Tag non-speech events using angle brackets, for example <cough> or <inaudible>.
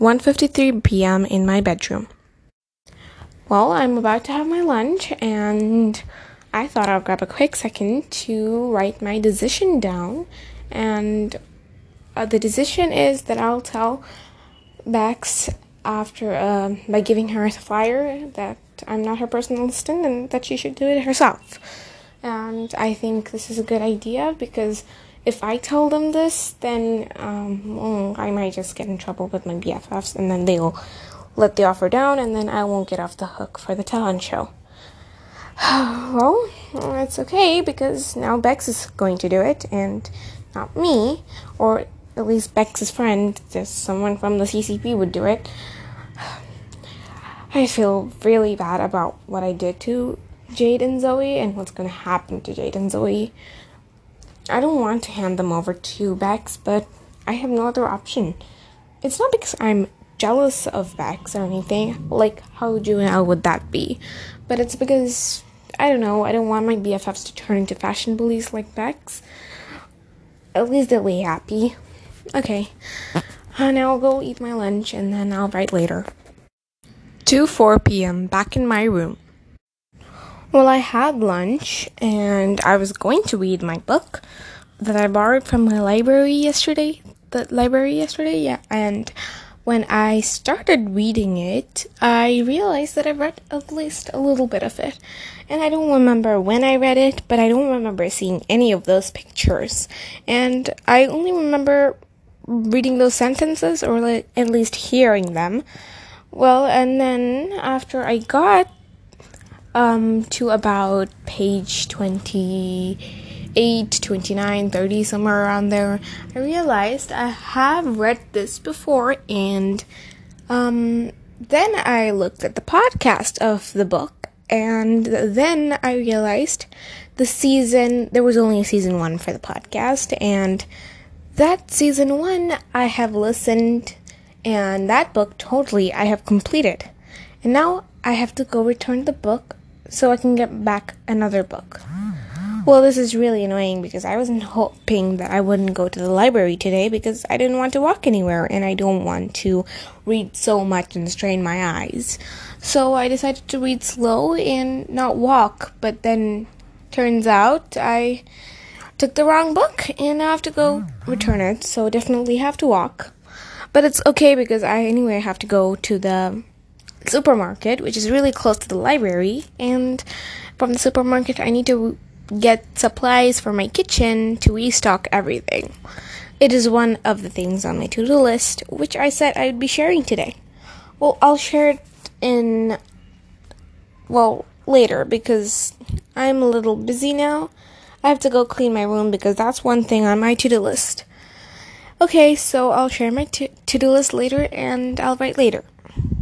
1:53 p.m. in my bedroom. Well, I'm about to have my lunch and I thought I'll grab a quick second to write my decision down and uh, the decision is that I'll tell Bex after uh, by giving her a flyer that I'm not her personal assistant and that she should do it herself. And I think this is a good idea because if I tell them this, then um, I might just get in trouble with my BFFs, and then they'll let the offer down, and then I won't get off the hook for the talent show. <sighs> well, it's okay because now Bex is going to do it, and not me, or at least Bex's friend, just someone from the CCP would do it. <sighs> I feel really bad about what I did to Jade and Zoe and what's to happen to Jade and Zoe. I don't want to hand them over to Bex, but I have no other option. It's not because I'm jealous of Bex or anything. Like, how juvenile would that be? But it's because, I don't know, I don't want my BFFs to turn into fashion bullies like Bex. At least they'll be happy. Okay. And I'll go eat my lunch and then I'll write later. 2 4 p.m. back in my room. Well, I had lunch and I was going to read my book that I borrowed from my library yesterday. The library yesterday, yeah. And when I started reading it, I realized that I read at least a little bit of it. And I don't remember when I read it, but I don't remember seeing any of those pictures. And I only remember reading those sentences or at least hearing them. Well, and then after I got um, to about page 28, 29, 30, somewhere around there, I realized I have read this before, and um, then I looked at the podcast of the book, and then I realized the season, there was only a season one for the podcast, and that season one I have listened, and that book totally I have completed. And now I have to go return the book so I can get back another book. Well, this is really annoying because I wasn't hoping that I wouldn't go to the library today because I didn't want to walk anywhere and I don't want to read so much and strain my eyes. So I decided to read slow and not walk, but then turns out I took the wrong book and I have to go return it, so definitely have to walk. But it's okay because I anyway have to go to the supermarket, which is really close to the library, and from the supermarket, I need to get supplies for my kitchen to restock everything. It is one of the things on my to do list, which I said I would be sharing today. Well, I'll share it in, well, later because I'm a little busy now. I have to go clean my room because that's one thing on my to do list. Okay, so I'll share my to do list later and I'll write later.